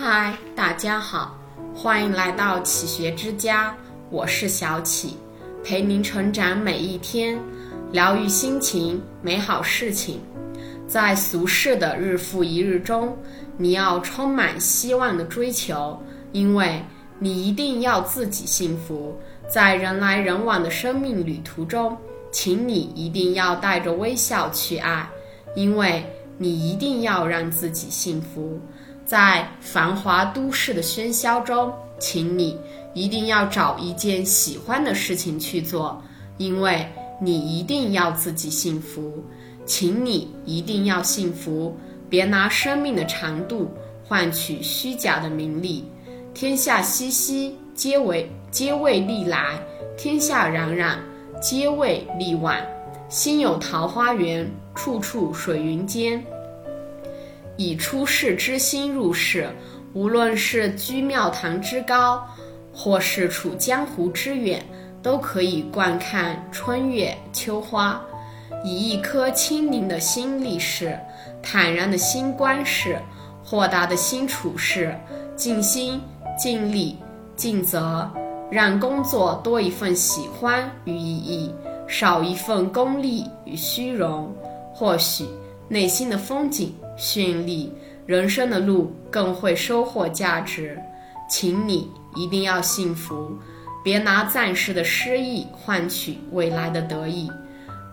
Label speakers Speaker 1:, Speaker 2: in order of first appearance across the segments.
Speaker 1: 嗨，大家好，欢迎来到启学之家，我是小启，陪您成长每一天，疗愈心情，美好事情。在俗世的日复一日中，你要充满希望的追求，因为你一定要自己幸福。在人来人往的生命旅途中，请你一定要带着微笑去爱，因为你一定要让自己幸福。在繁华都市的喧嚣中，请你一定要找一件喜欢的事情去做，因为你一定要自己幸福。请你一定要幸福，别拿生命的长度换取虚假的名利。天下熙熙，皆为皆为利来；天下攘攘，皆为利往。心有桃花源，处处水云间。以出世之心入世，无论是居庙堂之高，或是处江湖之远，都可以观看春月秋花。以一颗清明的心立世，坦然的心观世，豁达的心处事，尽心尽力尽责，让工作多一份喜欢与意义，少一份功利与虚荣。或许内心的风景绚丽，人生的路更会收获价值。请你一定要幸福，别拿暂时的失意换取未来的得意。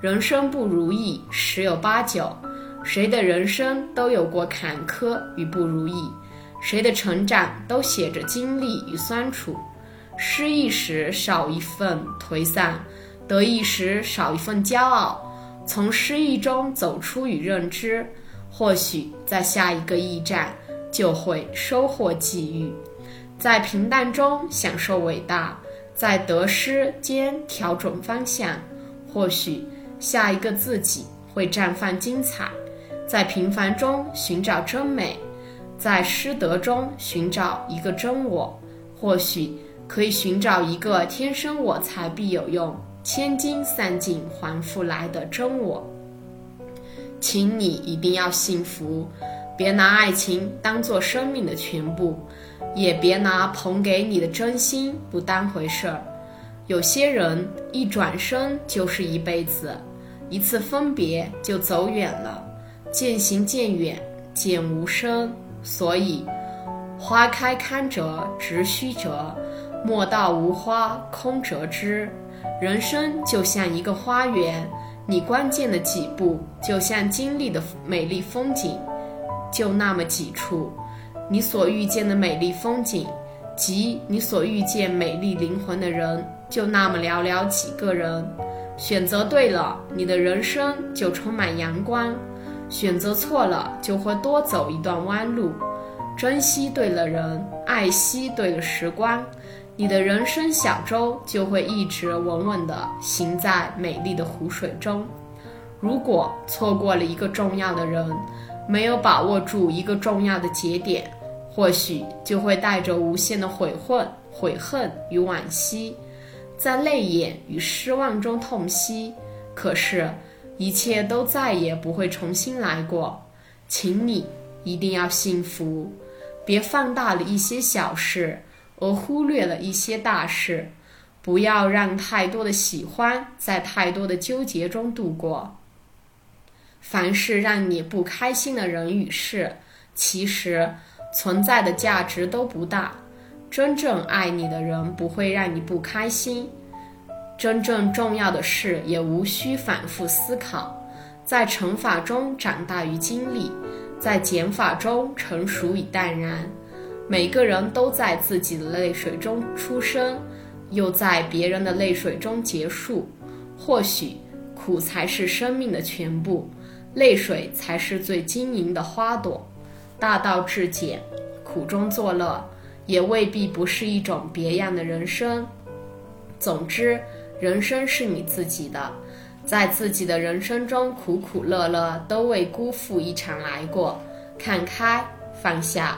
Speaker 1: 人生不如意十有八九，谁的人生都有过坎坷与不如意，谁的成长都写着经历与酸楚。失意时少一份颓丧，得意时少一份骄傲。从失意中走出与认知，或许在下一个驿站就会收获际遇。在平淡中享受伟大，在得失间调整方向，或许。下一个自己会绽放精彩，在平凡中寻找真美，在失德中寻找一个真我，或许可以寻找一个天生我材必有用，千金散尽还复来的真我。请你一定要幸福，别拿爱情当做生命的全部，也别拿捧给你的真心不当回事儿。有些人一转身就是一辈子，一次分别就走远了，渐行渐远，渐无声。所以，花开堪折直须折，莫道无花空折枝。人生就像一个花园，你关键的几步，就像经历的美丽风景，就那么几处。你所遇见的美丽风景，及你所遇见美丽灵魂的人。就那么寥寥几个人，选择对了，你的人生就充满阳光；选择错了，就会多走一段弯路。珍惜对了人，爱惜对了时光，你的人生小舟就会一直稳稳地行在美丽的湖水中。如果错过了一个重要的人，没有把握住一个重要的节点，或许就会带着无限的悔恨、悔恨与惋惜。在泪眼与失望中痛惜，可是，一切都再也不会重新来过。请你一定要幸福，别放大了一些小事，而忽略了一些大事。不要让太多的喜欢在太多的纠结中度过。凡是让你不开心的人与事，其实存在的价值都不大。真正爱你的人不会让你不开心，真正重要的事也无需反复思考。在乘法中长大与经历，在减法中成熟与淡然。每个人都在自己的泪水中出生，又在别人的泪水中结束。或许苦才是生命的全部，泪水才是最晶莹的花朵。大道至简，苦中作乐。也未必不是一种别样的人生。总之，人生是你自己的，在自己的人生中苦苦乐乐都未辜负一场来过。看开，放下。